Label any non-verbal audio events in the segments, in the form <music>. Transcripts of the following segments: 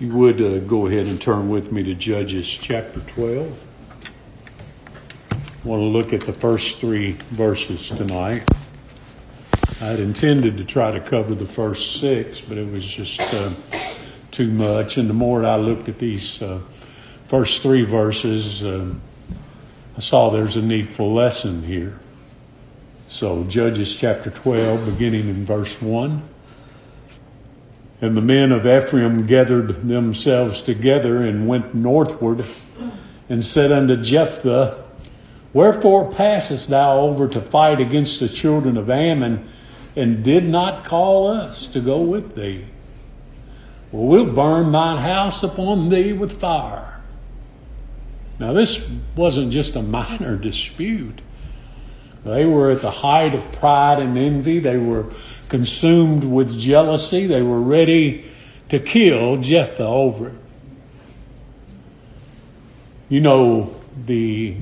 You would uh, go ahead and turn with me to Judges chapter 12. I want to look at the first three verses tonight. I had intended to try to cover the first six, but it was just uh, too much. And the more I looked at these uh, first three verses, uh, I saw there's a needful lesson here. So, Judges chapter 12, beginning in verse 1. And the men of Ephraim gathered themselves together and went northward and said unto Jephthah, Wherefore passest thou over to fight against the children of Ammon, and did not call us to go with thee? Well, we'll burn thine house upon thee with fire. Now, this wasn't just a minor dispute. They were at the height of pride and envy. They were consumed with jealousy. They were ready to kill Jephthah over it. You know, the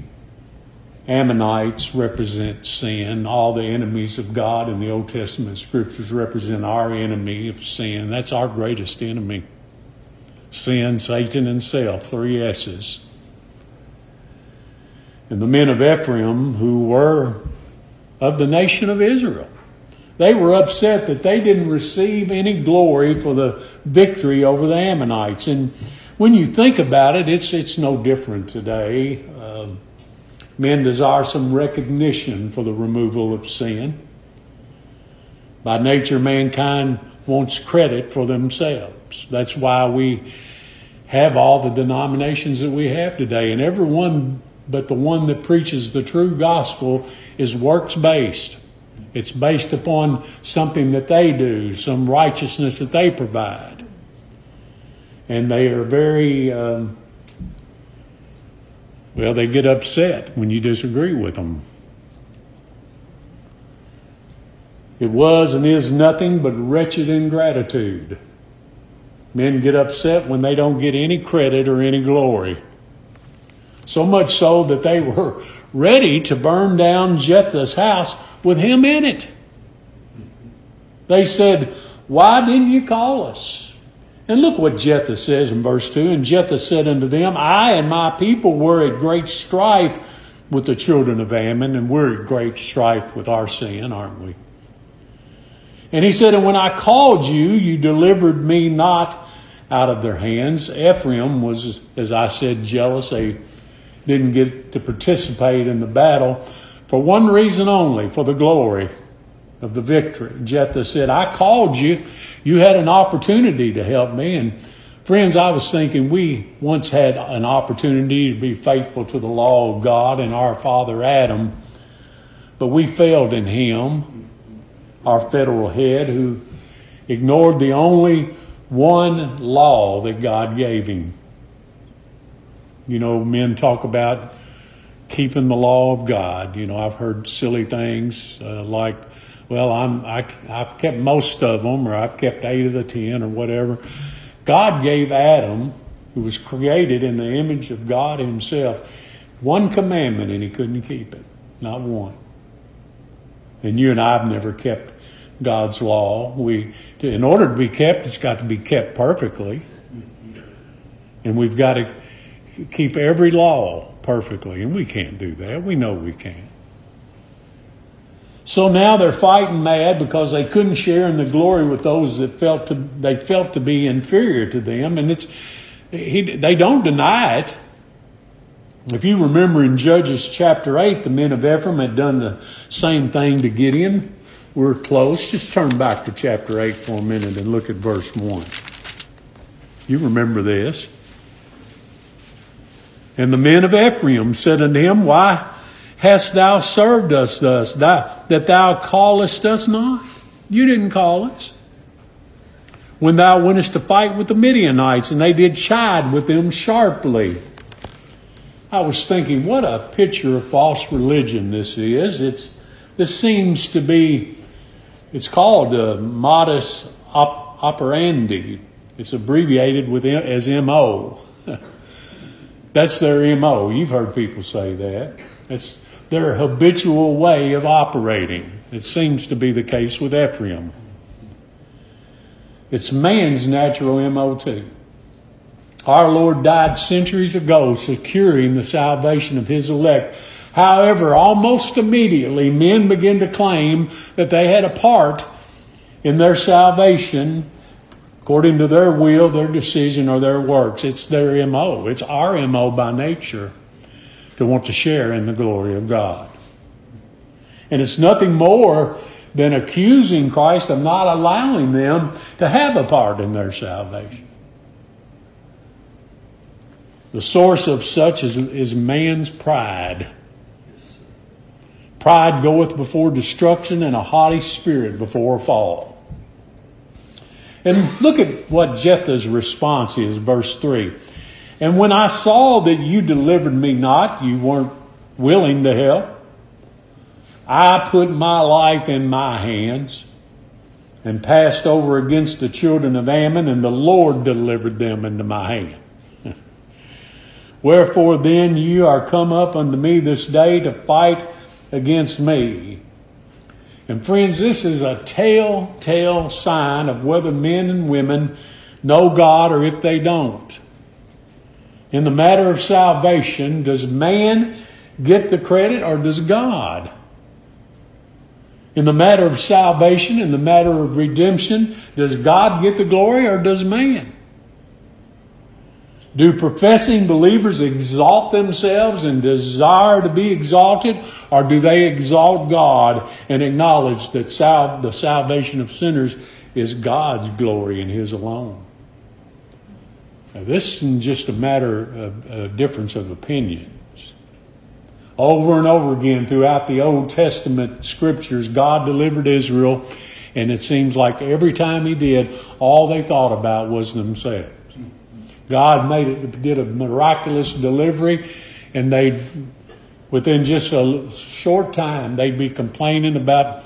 Ammonites represent sin. All the enemies of God in the Old Testament scriptures represent our enemy of sin. That's our greatest enemy. Sin, Satan, and self, three S's. And the men of Ephraim, who were of the nation of Israel, they were upset that they didn't receive any glory for the victory over the Ammonites. And when you think about it, it's, it's no different today. Uh, men desire some recognition for the removal of sin. By nature, mankind wants credit for themselves. That's why we have all the denominations that we have today. And everyone but the one that preaches the true gospel is works based. It's based upon something that they do, some righteousness that they provide. And they are very, um, well, they get upset when you disagree with them. It was and is nothing but wretched ingratitude. Men get upset when they don't get any credit or any glory. So much so that they were ready to burn down Jephthah's house with him in it. They said, Why didn't you call us? And look what Jephthah says in verse 2 And Jephthah said unto them, I and my people were at great strife with the children of Ammon, and we're at great strife with our sin, aren't we? And he said, And when I called you, you delivered me not out of their hands. Ephraim was, as I said, jealous. They didn't get to participate in the battle for one reason only for the glory of the victory. Jephthah said, I called you. You had an opportunity to help me. And friends, I was thinking we once had an opportunity to be faithful to the law of God and our father Adam, but we failed in him, our federal head, who ignored the only one law that God gave him. You know, men talk about keeping the law of God. You know, I've heard silly things uh, like, well, I'm, I, I've kept most of them, or I've kept eight of the ten, or whatever. God gave Adam, who was created in the image of God Himself, one commandment, and he couldn't keep it. Not one. And you and I have never kept God's law. We, in order to be kept, it's got to be kept perfectly. And we've got to keep every law perfectly, and we can't do that. We know we can't. So now they're fighting mad because they couldn't share in the glory with those that felt to, they felt to be inferior to them, and it's he, they don't deny it. If you remember in Judges chapter 8, the men of Ephraim had done the same thing to Gideon. We're close. Just turn back to chapter 8 for a minute and look at verse 1. You remember this. And the men of Ephraim said unto him, Why hast thou served us thus, that thou callest us not? You didn't call us. When thou wentest to fight with the Midianites, and they did chide with them sharply. I was thinking, what a picture of false religion this is. It's this seems to be, it's called a modus op- operandi. It's abbreviated with as MO. <laughs> That's their MO. You've heard people say that. It's their habitual way of operating. It seems to be the case with Ephraim. It's man's natural MO too. Our Lord died centuries ago, securing the salvation of His elect. However, almost immediately, men began to claim that they had a part in their salvation according to their will, their decision, or their works. It's their MO. It's our MO by nature to want to share in the glory of God. And it's nothing more than accusing Christ of not allowing them to have a part in their salvation. The source of such is, is man's pride. Pride goeth before destruction, and a haughty spirit before a fall. And look at what Jephthah's response is, verse 3. And when I saw that you delivered me not, you weren't willing to help, I put my life in my hands and passed over against the children of Ammon, and the Lord delivered them into my hand. <laughs> Wherefore then you are come up unto me this day to fight against me. And friends, this is a telltale sign of whether men and women know God or if they don't. In the matter of salvation, does man get the credit or does God? In the matter of salvation, in the matter of redemption, does God get the glory or does man? Do professing believers exalt themselves and desire to be exalted, or do they exalt God and acknowledge that sal- the salvation of sinners is God's glory and His alone? Now, this isn't just a matter of a difference of opinions. Over and over again throughout the Old Testament scriptures, God delivered Israel, and it seems like every time He did, all they thought about was themselves. God made it, did a miraculous delivery, and they, within just a short time, they'd be complaining about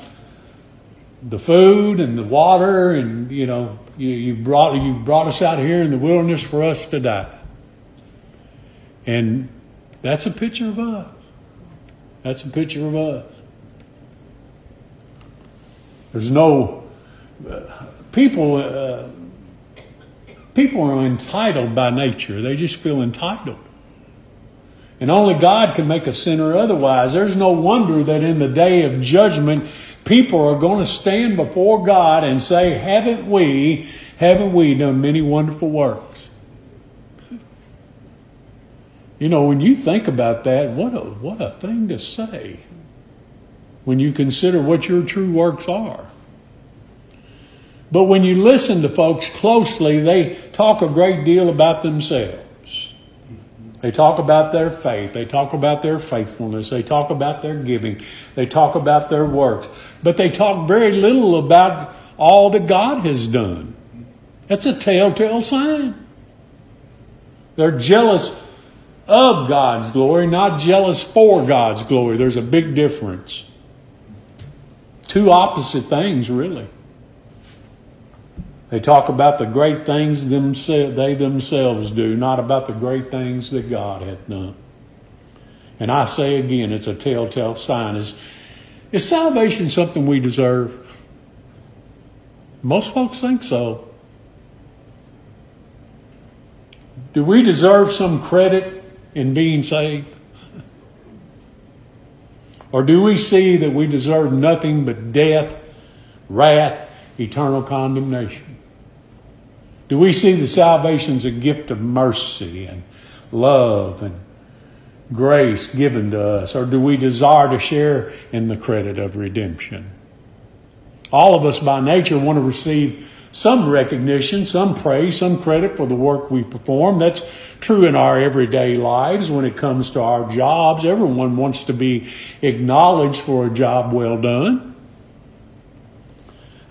the food and the water, and you know, you, you brought you brought us out here in the wilderness for us to die. And that's a picture of us. That's a picture of us. There's no uh, people. Uh, People are entitled by nature. They just feel entitled. And only God can make a sinner otherwise. There's no wonder that in the day of judgment, people are going to stand before God and say, Haven't we, haven't we done many wonderful works? You know, when you think about that, what a, what a thing to say when you consider what your true works are. But when you listen to folks closely, they talk a great deal about themselves. They talk about their faith. They talk about their faithfulness. They talk about their giving. They talk about their works. But they talk very little about all that God has done. That's a telltale sign. They're jealous of God's glory, not jealous for God's glory. There's a big difference. Two opposite things, really. They talk about the great things themse- they themselves do, not about the great things that God hath done. And I say again, it's a telltale sign. Is, is salvation something we deserve? Most folks think so. Do we deserve some credit in being saved? <laughs> or do we see that we deserve nothing but death, wrath, eternal condemnation? Do we see the salvation as a gift of mercy and love and grace given to us, or do we desire to share in the credit of redemption? All of us by nature want to receive some recognition, some praise, some credit for the work we perform. That's true in our everyday lives when it comes to our jobs. Everyone wants to be acknowledged for a job well done.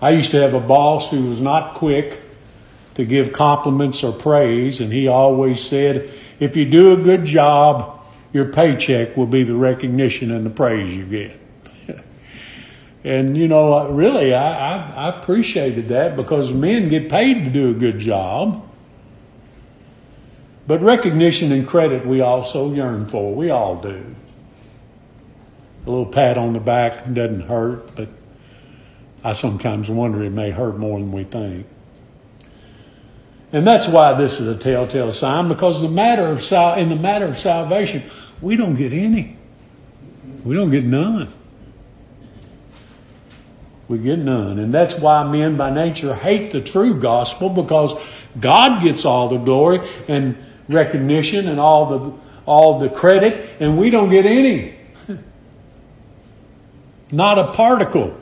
I used to have a boss who was not quick to give compliments or praise, and he always said, if you do a good job, your paycheck will be the recognition and the praise you get. <laughs> and you know, uh, really, I, I, I appreciated that because men get paid to do a good job. But recognition and credit we also yearn for. We all do. A little pat on the back doesn't hurt, but I sometimes wonder it may hurt more than we think. And that's why this is a telltale sign, because the matter of sal- in the matter of salvation, we don't get any. We don't get none. We get none. And that's why men by nature hate the true gospel, because God gets all the glory and recognition and all the all the credit, and we don't get any. <laughs> Not a particle.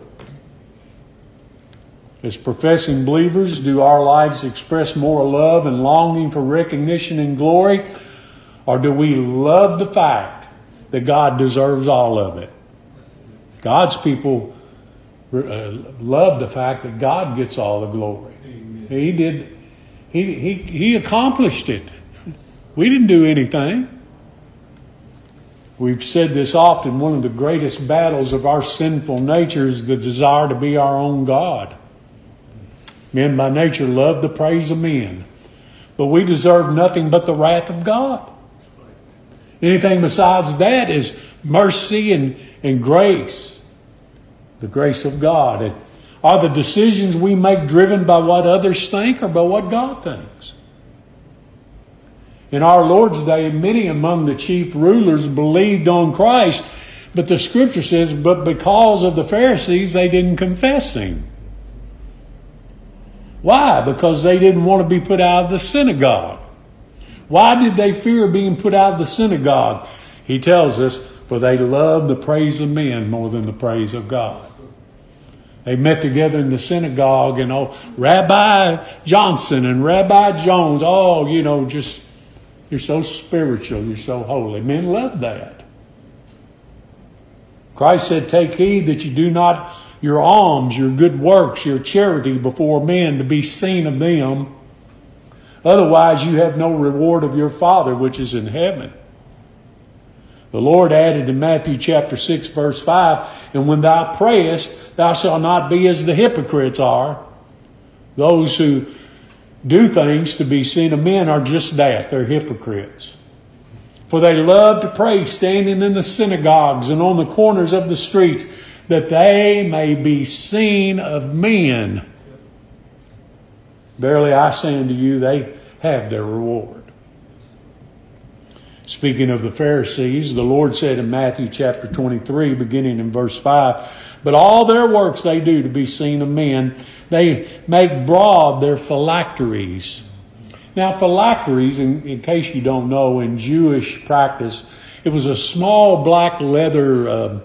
As professing believers, do our lives express more love and longing for recognition and glory? Or do we love the fact that God deserves all of it? God's people uh, love the fact that God gets all the glory. Amen. He did, he, he, he accomplished it. We didn't do anything. We've said this often one of the greatest battles of our sinful nature is the desire to be our own God. Men by nature love the praise of men, but we deserve nothing but the wrath of God. Anything besides that is mercy and, and grace, the grace of God. And are the decisions we make driven by what others think or by what God thinks? In our Lord's day, many among the chief rulers believed on Christ, but the scripture says, but because of the Pharisees, they didn't confess him. Why? Because they didn't want to be put out of the synagogue. Why did they fear being put out of the synagogue? He tells us, for they loved the praise of men more than the praise of God. They met together in the synagogue and oh, Rabbi Johnson and Rabbi Jones, oh, you know, just, you're so spiritual, you're so holy. Men love that. Christ said, Take heed that you do not your alms, your good works, your charity before men to be seen of them. Otherwise, you have no reward of your Father which is in heaven. The Lord added in Matthew chapter 6, verse 5 And when thou prayest, thou shalt not be as the hypocrites are. Those who do things to be seen of men are just that, they're hypocrites. For they love to pray standing in the synagogues and on the corners of the streets that they may be seen of men. Verily I say unto you, they have their reward. Speaking of the Pharisees, the Lord said in Matthew chapter 23, beginning in verse 5, But all their works they do to be seen of men. They make broad their phylacteries. Now, phylacteries, in, in case you don't know, in Jewish practice, it was a small black leather uh,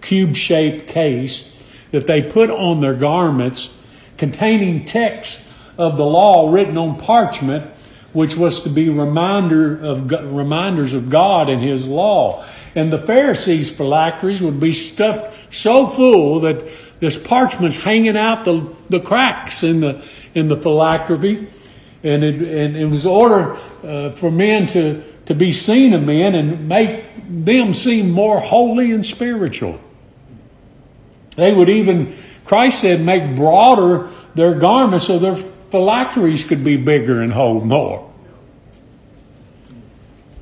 cube shaped case that they put on their garments containing text of the law written on parchment, which was to be reminder of, reminders of God and His law. And the Pharisees' phylacteries would be stuffed so full that this parchment's hanging out the, the cracks in the, in the phylactery. And it, and it was ordered uh, for men to, to be seen of men and make them seem more holy and spiritual. They would even, Christ said, make broader their garments so their phylacteries could be bigger and hold more.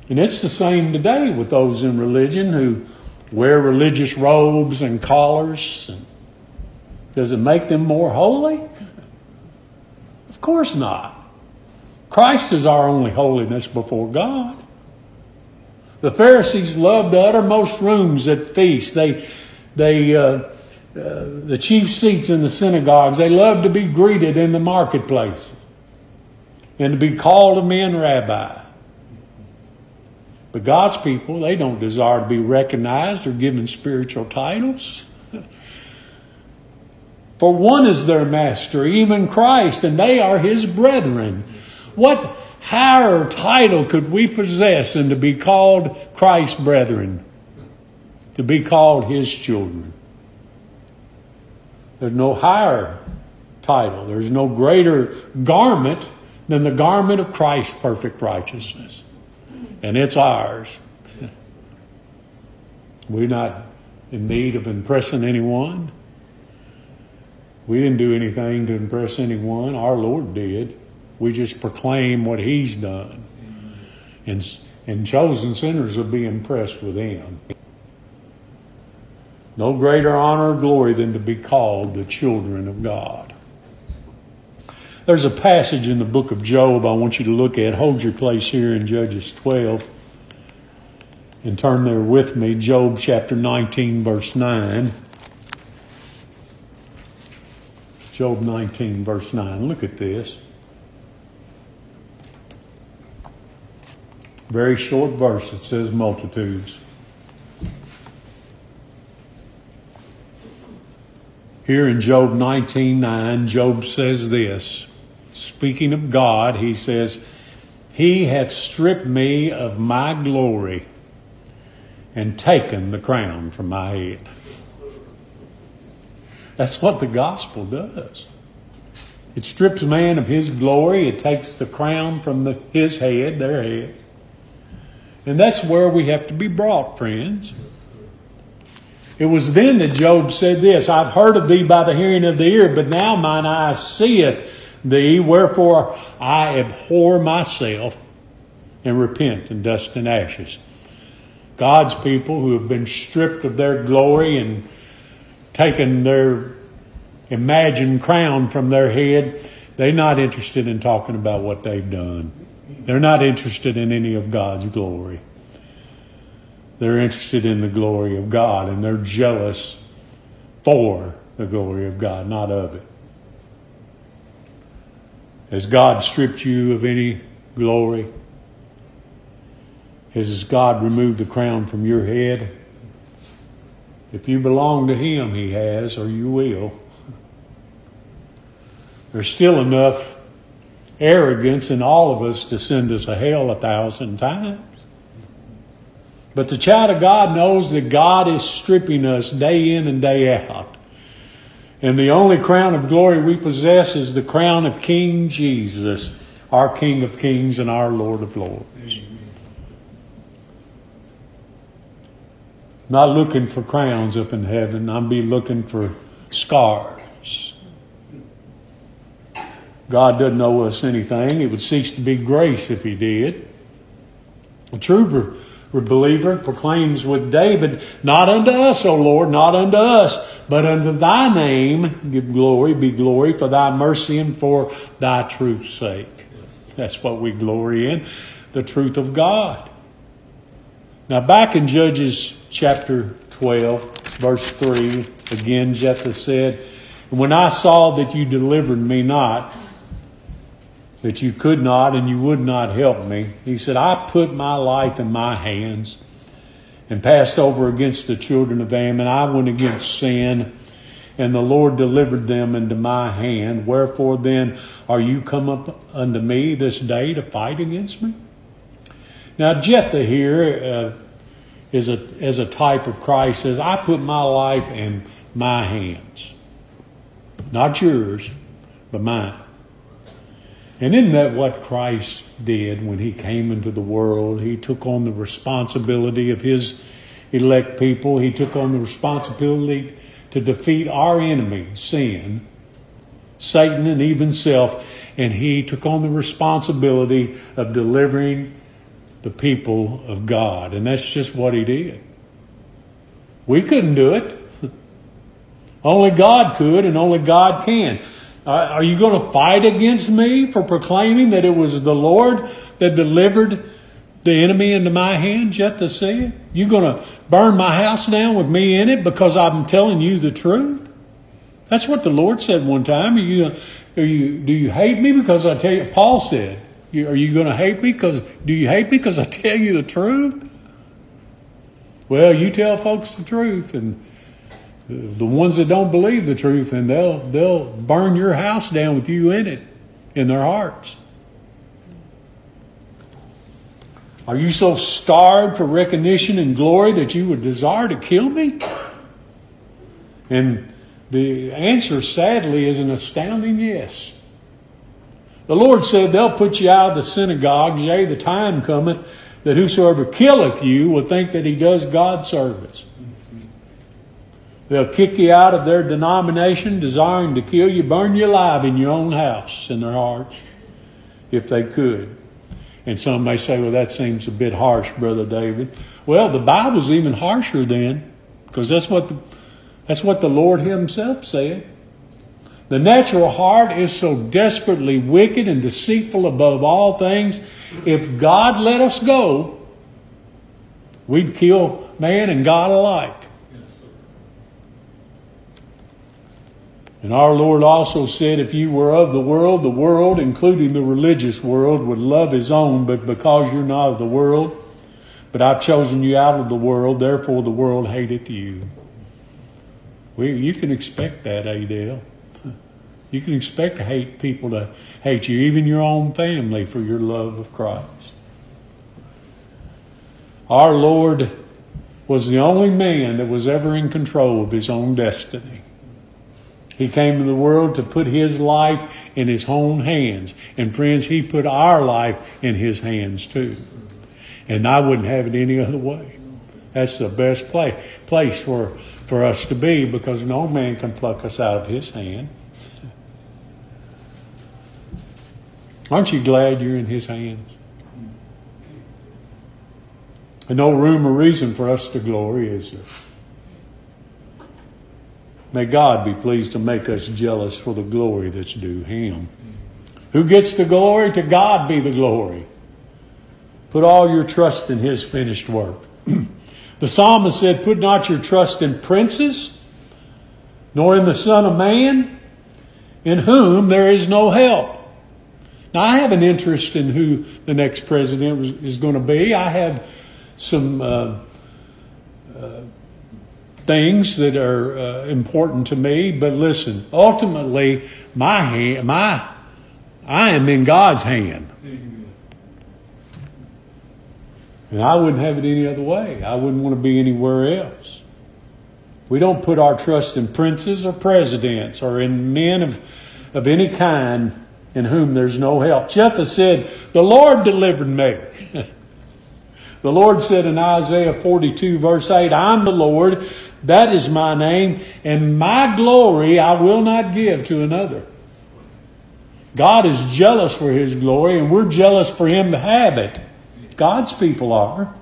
And it's the same today with those in religion who wear religious robes and collars. Does it make them more holy? Of course not. Christ is our only holiness before God. The Pharisees loved the uttermost rooms at feasts. They, they uh, the chief seats in the synagogues. They loved to be greeted in the marketplace and to be called a man rabbi. But God's people, they don't desire to be recognized or given spiritual titles. <laughs> For one is their master, even Christ, and they are his brethren. What higher title could we possess than to be called Christ's brethren? To be called his children? There's no higher title, there's no greater garment than the garment of Christ's perfect righteousness. And it's ours. <laughs> We're not in need of impressing anyone. We didn't do anything to impress anyone. Our Lord did. We just proclaim what He's done. And, and chosen sinners will be impressed with Him. No greater honor or glory than to be called the children of God. There's a passage in the book of Job I want you to look at. Hold your place here in Judges 12 and turn there with me. Job chapter 19, verse 9. Job 19, verse 9. Look at this. Very short verse. It says multitudes. Here in Job 19:9, Job says this. Speaking of God, he says, He hath stripped me of my glory and taken the crown from my head. That's what the gospel does. It strips man of his glory, it takes the crown from the, his head, their head. And that's where we have to be brought, friends. It was then that Job said this I've heard of thee by the hearing of the ear, but now mine eye seeth thee, wherefore I abhor myself and repent in dust and ashes. God's people who have been stripped of their glory and taken their imagined crown from their head, they're not interested in talking about what they've done. They're not interested in any of God's glory. They're interested in the glory of God and they're jealous for the glory of God, not of it. Has God stripped you of any glory? Has God removed the crown from your head? If you belong to Him, He has, or you will. There's still enough arrogance in all of us to send us to hell a thousand times. But the child of God knows that God is stripping us day in and day out. And the only crown of glory we possess is the crown of King Jesus, our King of kings and our Lord of lords. Not looking for crowns up in heaven, I'm be looking for scars. God doesn't owe us anything. It would cease to be grace if He did. A true believer proclaims with David, Not unto us, O Lord, not unto us, but unto thy name give glory, be glory for thy mercy and for thy truth's sake. That's what we glory in, the truth of God. Now, back in Judges chapter 12, verse 3, again, Jephthah said, When I saw that you delivered me not, that you could not and you would not help me. He said, I put my life in my hands and passed over against the children of Ammon. I went against sin, and the Lord delivered them into my hand. Wherefore then are you come up unto me this day to fight against me? Now, Jephthah here uh, is a, as a type of Christ says, I put my life in my hands. Not yours, but mine. And isn't that what Christ did when he came into the world? He took on the responsibility of his elect people, he took on the responsibility to defeat our enemy, sin, Satan, and even self, and he took on the responsibility of delivering the people of God. And that's just what he did. We couldn't do it. <laughs> only God could, and only God can. Uh, are you going to fight against me for proclaiming that it was the Lord that delivered the enemy into my hands? Jephthah said. You going to burn my house down with me in it because I'm telling you the truth? That's what the Lord said one time. Are you, are you, do you hate me because I tell you? Paul said, "Are you going to hate me because? Do you hate me because I tell you the truth?" Well, you tell folks the truth, and the ones that don't believe the truth, and they'll they'll burn your house down with you in it, in their hearts. Are you so starved for recognition and glory that you would desire to kill me? And the answer, sadly, is an astounding yes. The Lord said, They'll put you out of the synagogues, yea, the time cometh that whosoever killeth you will think that he does God service. They'll kick you out of their denomination, desiring to kill you, burn you alive in your own house in their hearts, if they could. And some may say, well, that seems a bit harsh, Brother David. Well, the Bible's even harsher then, because that's what the, that's what the Lord Himself said. The natural heart is so desperately wicked and deceitful above all things. If God let us go, we'd kill man and God alike. And our Lord also said, If you were of the world, the world, including the religious world, would love his own, but because you're not of the world, but I've chosen you out of the world, therefore the world hateth you. We, you can expect that, Adele. You can expect to hate people to hate you, even your own family, for your love of Christ. Our Lord was the only man that was ever in control of his own destiny. He came to the world to put his life in his own hands. And friends, he put our life in his hands too. And I wouldn't have it any other way. That's the best place, place for, for us to be because no man can pluck us out of his hand. Aren't you glad you're in his hands? And no room or reason for us to glory, is there? May God be pleased to make us jealous for the glory that's due Him. Who gets the glory? To God be the glory. Put all your trust in His finished work. <clears throat> the psalmist said, Put not your trust in princes, nor in the Son of Man, in whom there is no help. Now, I have an interest in who the next president is going to be. I have some uh, uh, things that are uh, important to me. But listen, ultimately, my hand, my, I am in God's hand. And I wouldn't have it any other way. I wouldn't want to be anywhere else. We don't put our trust in princes or presidents or in men of, of any kind in whom there's no help. Jephthah said, The Lord delivered me. <laughs> the Lord said in Isaiah 42, verse 8, I'm the Lord, that is my name, and my glory I will not give to another. God is jealous for His glory, and we're jealous for Him to have it. God's people are.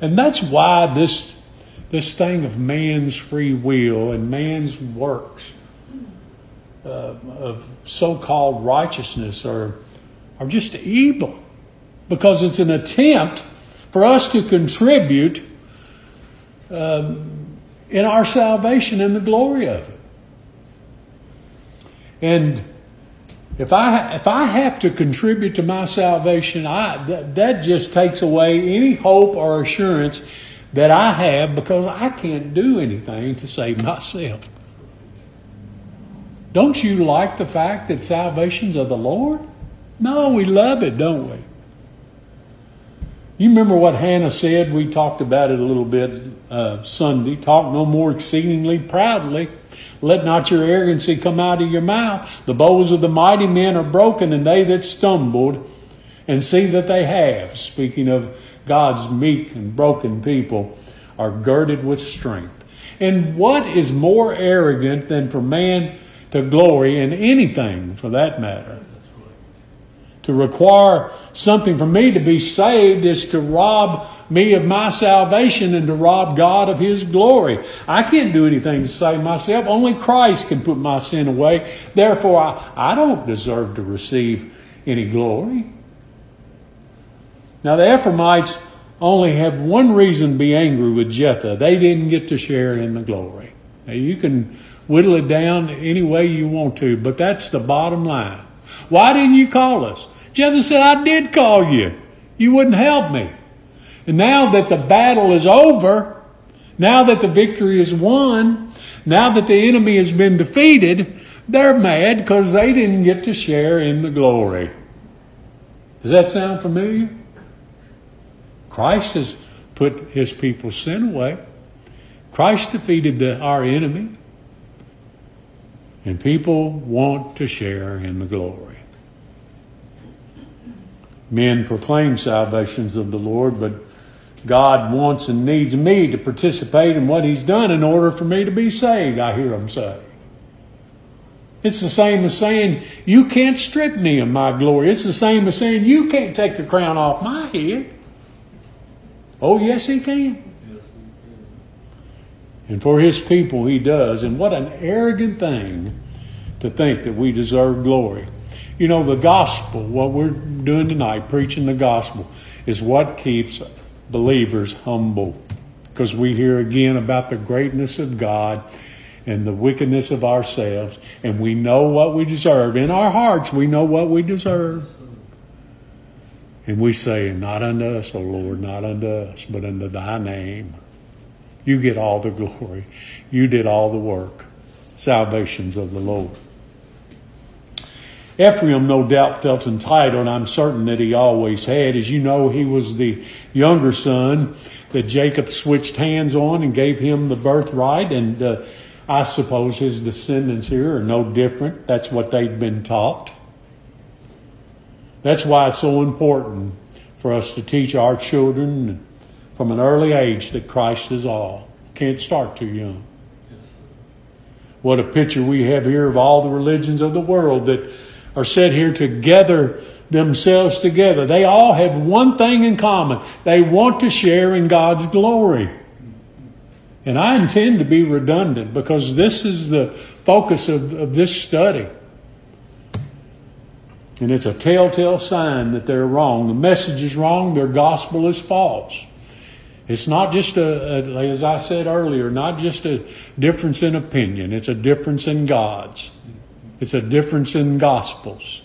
And that's why this, this thing of man's free will and man's works uh, of so called righteousness are, are just evil. Because it's an attempt for us to contribute um, in our salvation and the glory of it. And if I if I have to contribute to my salvation, I that, that just takes away any hope or assurance that I have because I can't do anything to save myself. Don't you like the fact that salvation's of the Lord? No, we love it, don't we? You remember what Hannah said? We talked about it a little bit uh, Sunday. Talk no more exceedingly proudly. Let not your arrogancy come out of your mouth. The bows of the mighty men are broken, and they that stumbled, and see that they have. Speaking of God's meek and broken people, are girded with strength. And what is more arrogant than for man to glory in anything, for that matter? To require something from me to be saved is to rob me of my salvation and to rob God of His glory. I can't do anything to save myself. Only Christ can put my sin away. Therefore, I, I don't deserve to receive any glory. Now, the Ephraimites only have one reason to be angry with Jephthah. They didn't get to share in the glory. Now, you can whittle it down any way you want to, but that's the bottom line. Why didn't you call us? Jephthah said, I did call you. You wouldn't help me. And now that the battle is over, now that the victory is won, now that the enemy has been defeated, they're mad because they didn't get to share in the glory. Does that sound familiar? Christ has put his people's sin away. Christ defeated the, our enemy. And people want to share in the glory. Men proclaim salvations of the Lord, but God wants and needs me to participate in what He's done in order for me to be saved, I hear them say. It's the same as saying, You can't strip me of my glory. It's the same as saying, You can't take the crown off my head. Oh, yes, He can. And for His people, He does. And what an arrogant thing to think that we deserve glory. You know, the gospel, what we're doing tonight, preaching the gospel, is what keeps believers humble. Because we hear again about the greatness of God and the wickedness of ourselves, and we know what we deserve. In our hearts, we know what we deserve. And we say, Not unto us, O Lord, not unto us, but unto thy name. You get all the glory. You did all the work. Salvations of the Lord. Ephraim, no doubt, felt entitled. I'm certain that he always had. As you know, he was the younger son that Jacob switched hands on and gave him the birthright. And uh, I suppose his descendants here are no different. That's what they'd been taught. That's why it's so important for us to teach our children from an early age that Christ is all. Can't start too young. What a picture we have here of all the religions of the world that are set here to gather themselves together. They all have one thing in common. They want to share in God's glory. And I intend to be redundant because this is the focus of, of this study. And it's a telltale sign that they're wrong. The message is wrong, their gospel is false. It's not just a, a, as I said earlier, not just a difference in opinion, it's a difference in God's. It's a difference in gospels.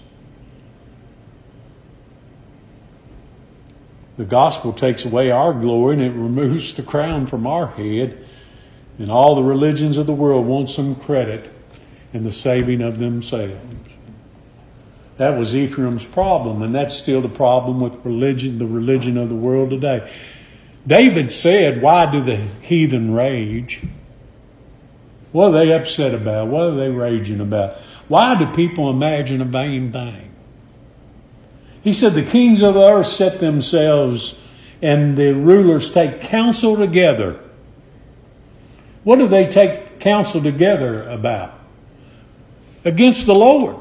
The gospel takes away our glory and it removes the crown from our head. And all the religions of the world want some credit in the saving of themselves. That was Ephraim's problem, and that's still the problem with religion, the religion of the world today. David said, Why do the heathen rage? What are they upset about? What are they raging about? Why do people imagine a vain thing? He said, The kings of the earth set themselves and the rulers take counsel together. What do they take counsel together about? Against the Lord.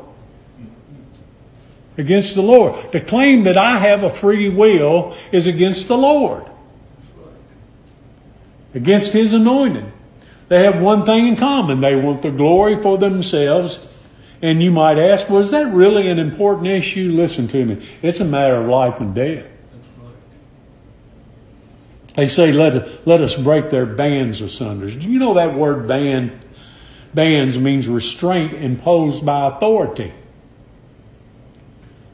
Against the Lord. To claim that I have a free will is against the Lord, against His anointed. They have one thing in common they want the glory for themselves and you might ask, well, that really an important issue? Listen to me. It's a matter of life and death. They say, let, let us break their bands asunder. Do you know that word band? Bands means restraint imposed by authority.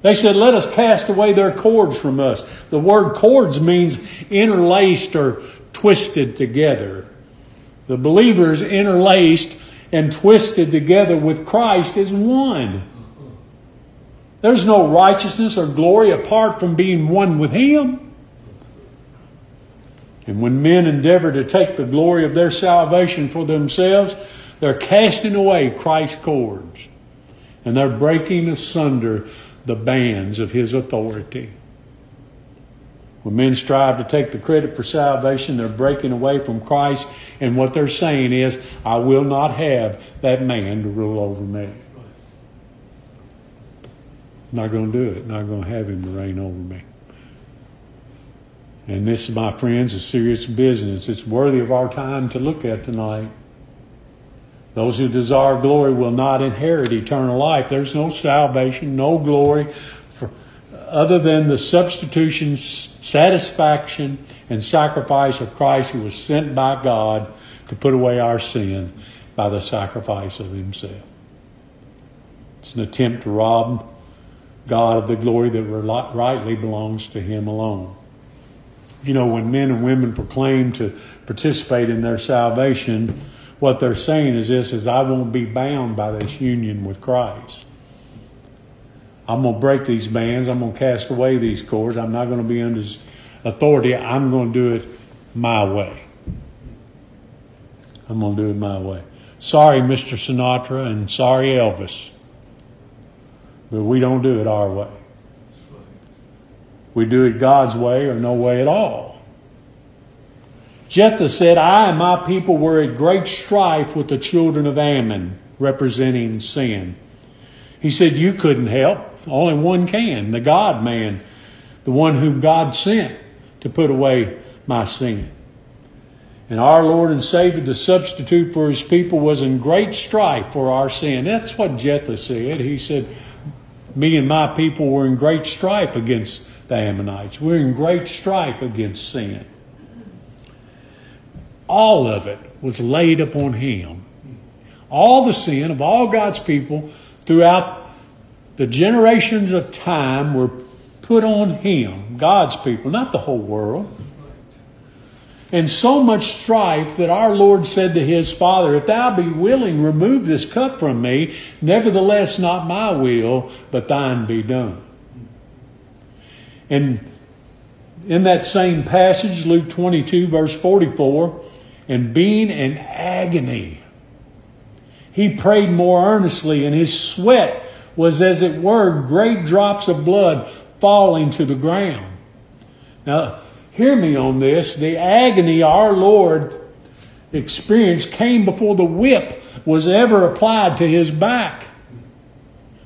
They said, let us cast away their cords from us. The word cords means interlaced or twisted together. The believers interlaced and twisted together with Christ is one. There's no righteousness or glory apart from being one with Him. And when men endeavor to take the glory of their salvation for themselves, they're casting away Christ's cords and they're breaking asunder the bands of His authority. When men strive to take the credit for salvation, they're breaking away from Christ, and what they're saying is, I will not have that man to rule over me. Not going to do it. Not going to have him to reign over me. And this, my friends, is serious business. It's worthy of our time to look at tonight. Those who desire glory will not inherit eternal life. There's no salvation, no glory other than the substitution, satisfaction, and sacrifice of Christ who was sent by God to put away our sin by the sacrifice of himself. It's an attempt to rob God of the glory that rightly belongs to him alone. You know, when men and women proclaim to participate in their salvation, what they're saying is this is I won't be bound by this union with Christ. I'm going to break these bands. I'm going to cast away these cords. I'm not going to be under authority. I'm going to do it my way. I'm going to do it my way. Sorry, Mr. Sinatra, and sorry, Elvis. But we don't do it our way. We do it God's way or no way at all. Jephthah said, I and my people were at great strife with the children of Ammon, representing sin. He said, You couldn't help. Only one can, the God man, the one whom God sent to put away my sin. And our Lord and Savior, the substitute for his people, was in great strife for our sin. That's what Jephthah said. He said, Me and my people were in great strife against the Ammonites. We're in great strife against sin. All of it was laid upon him. All the sin of all God's people throughout the generations of time were put on him, God's people, not the whole world. And so much strife that our Lord said to his Father, If thou be willing, remove this cup from me. Nevertheless, not my will, but thine be done. And in that same passage, Luke 22, verse 44, and being in agony, he prayed more earnestly, and his sweat was, as it were, great drops of blood falling to the ground. Now, hear me on this. The agony our Lord experienced came before the whip was ever applied to his back.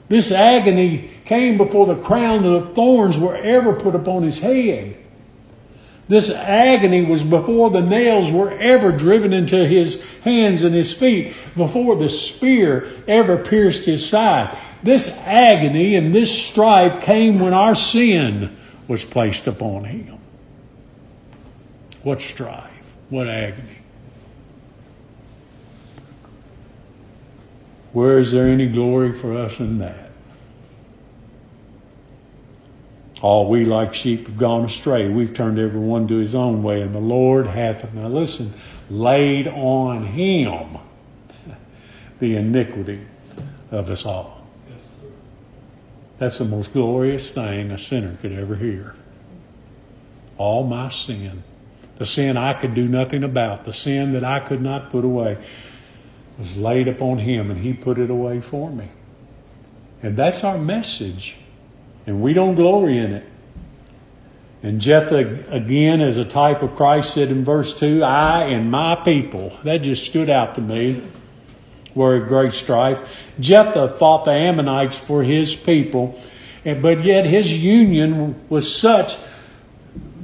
This agony came before the crown of thorns were ever put upon his head. This agony was before the nails were ever driven into his hands and his feet, before the spear ever pierced his side. This agony and this strife came when our sin was placed upon him. What strife? What agony? Where is there any glory for us in that? All we like sheep have gone astray. We've turned every one to his own way, and the Lord hath, now listen, laid on him <laughs> the iniquity of us all. That's the most glorious thing a sinner could ever hear. All my sin, the sin I could do nothing about, the sin that I could not put away, was laid upon him, and he put it away for me. And that's our message and we don't glory in it. And Jephthah, again, as a type of Christ, said in verse 2, I and my people, that just stood out to me, were at great strife. Jephthah fought the Ammonites for his people, but yet his union was such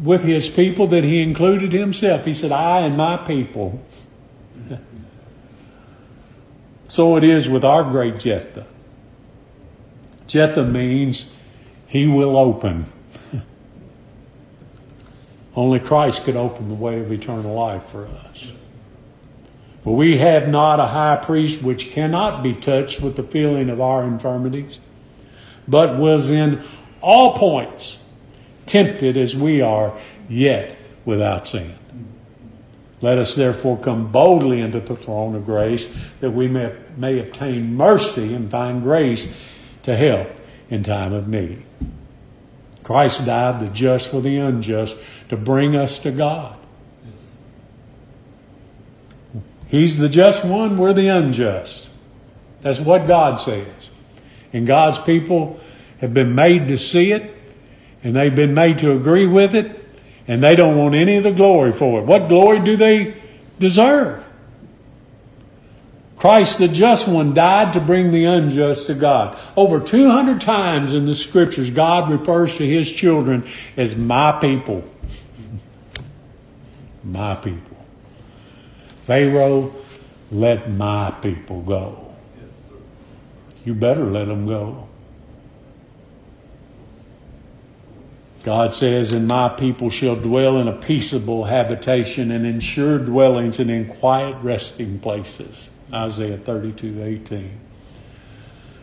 with his people that he included himself. He said, I and my people. so it is with our great Jephthah. Jephthah means he will open. Only Christ could open the way of eternal life for us. For we have not a high priest which cannot be touched with the feeling of our infirmities, but was in all points tempted as we are, yet without sin. Let us therefore come boldly into the throne of grace that we may, may obtain mercy and find grace to help in time of need. Christ died, the just for the unjust, to bring us to God. He's the just one, we're the unjust. That's what God says. And God's people have been made to see it, and they've been made to agree with it, and they don't want any of the glory for it. What glory do they deserve? Christ, the just one, died to bring the unjust to God. Over 200 times in the scriptures, God refers to his children as my people. my people. Pharaoh, let my people go. You better let them go. God says, And my people shall dwell in a peaceable habitation and in sure dwellings and in quiet resting places. Isaiah 32 18.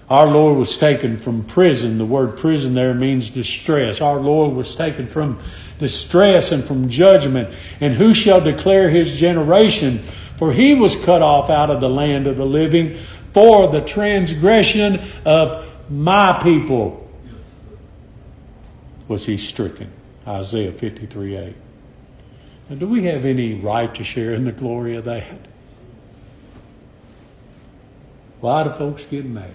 Our Lord was taken from prison. The word prison there means distress. Our Lord was taken from distress and from judgment. And who shall declare his generation? For he was cut off out of the land of the living for the transgression of my people. Was he stricken? Isaiah 53 8. Now, do we have any right to share in the glory of that? A lot of folks get mad.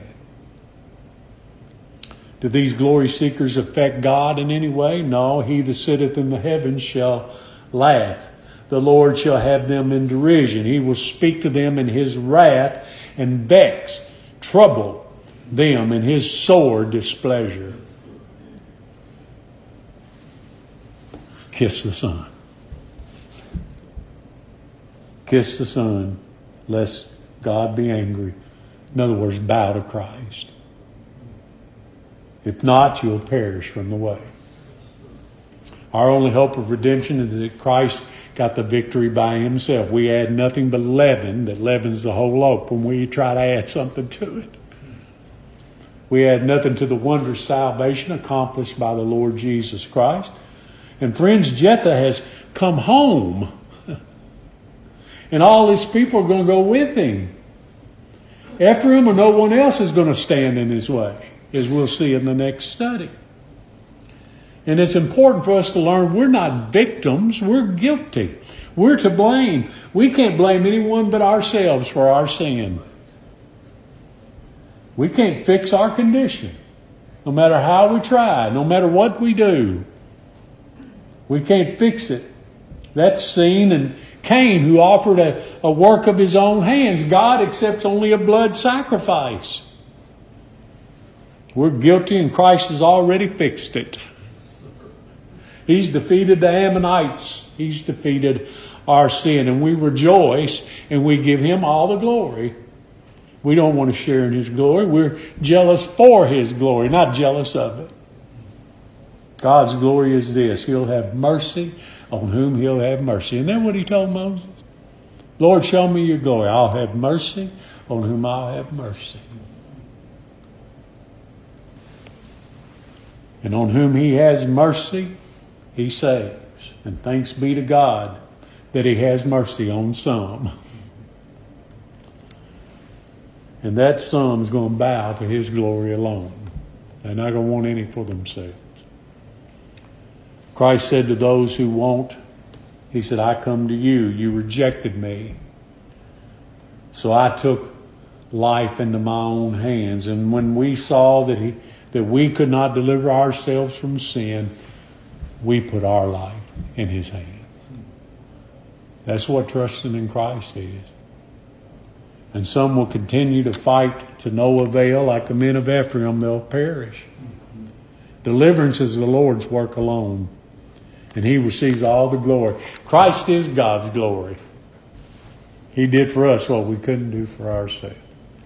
Do these glory seekers affect God in any way? No. He that sitteth in the heavens shall laugh. The Lord shall have them in derision. He will speak to them in his wrath and vex, trouble them in his sore displeasure. Kiss the Son. Kiss the Son, lest God be angry. In other words, bow to Christ. If not, you'll perish from the way. Our only hope of redemption is that Christ got the victory by himself. We add nothing but leaven that leavens the whole loaf when we try to add something to it. We add nothing to the wondrous salvation accomplished by the Lord Jesus Christ. And friends, Jephthah has come home. <laughs> and all his people are going to go with him. Ephraim or no one else is going to stand in his way, as we'll see in the next study. And it's important for us to learn we're not victims, we're guilty. We're to blame. We can't blame anyone but ourselves for our sin. We can't fix our condition, no matter how we try, no matter what we do. We can't fix it. That's seen in Cain, who offered a, a work of his own hands. God accepts only a blood sacrifice. We're guilty, and Christ has already fixed it. He's defeated the Ammonites. He's defeated our sin, and we rejoice and we give Him all the glory. We don't want to share in His glory. We're jealous for His glory, not jealous of it. God's glory is this He'll have mercy on whom He'll have mercy. And then what He told Moses? Lord, show me your glory. I'll have mercy on whom I'll have mercy. And on whom He has mercy, He saves. And thanks be to God that He has mercy on some. And that some's going to bow to His glory alone. They're not going to want any for themselves. Christ said to those who won't, He said, I come to you. You rejected me. So I took life into my own hands. And when we saw that, he, that we could not deliver ourselves from sin, we put our life in His hands. That's what trusting in Christ is. And some will continue to fight to no avail, like the men of Ephraim, they'll perish. Deliverance is the Lord's work alone, and He receives all the glory. Christ is God's glory. He did for us what we couldn't do for ourselves.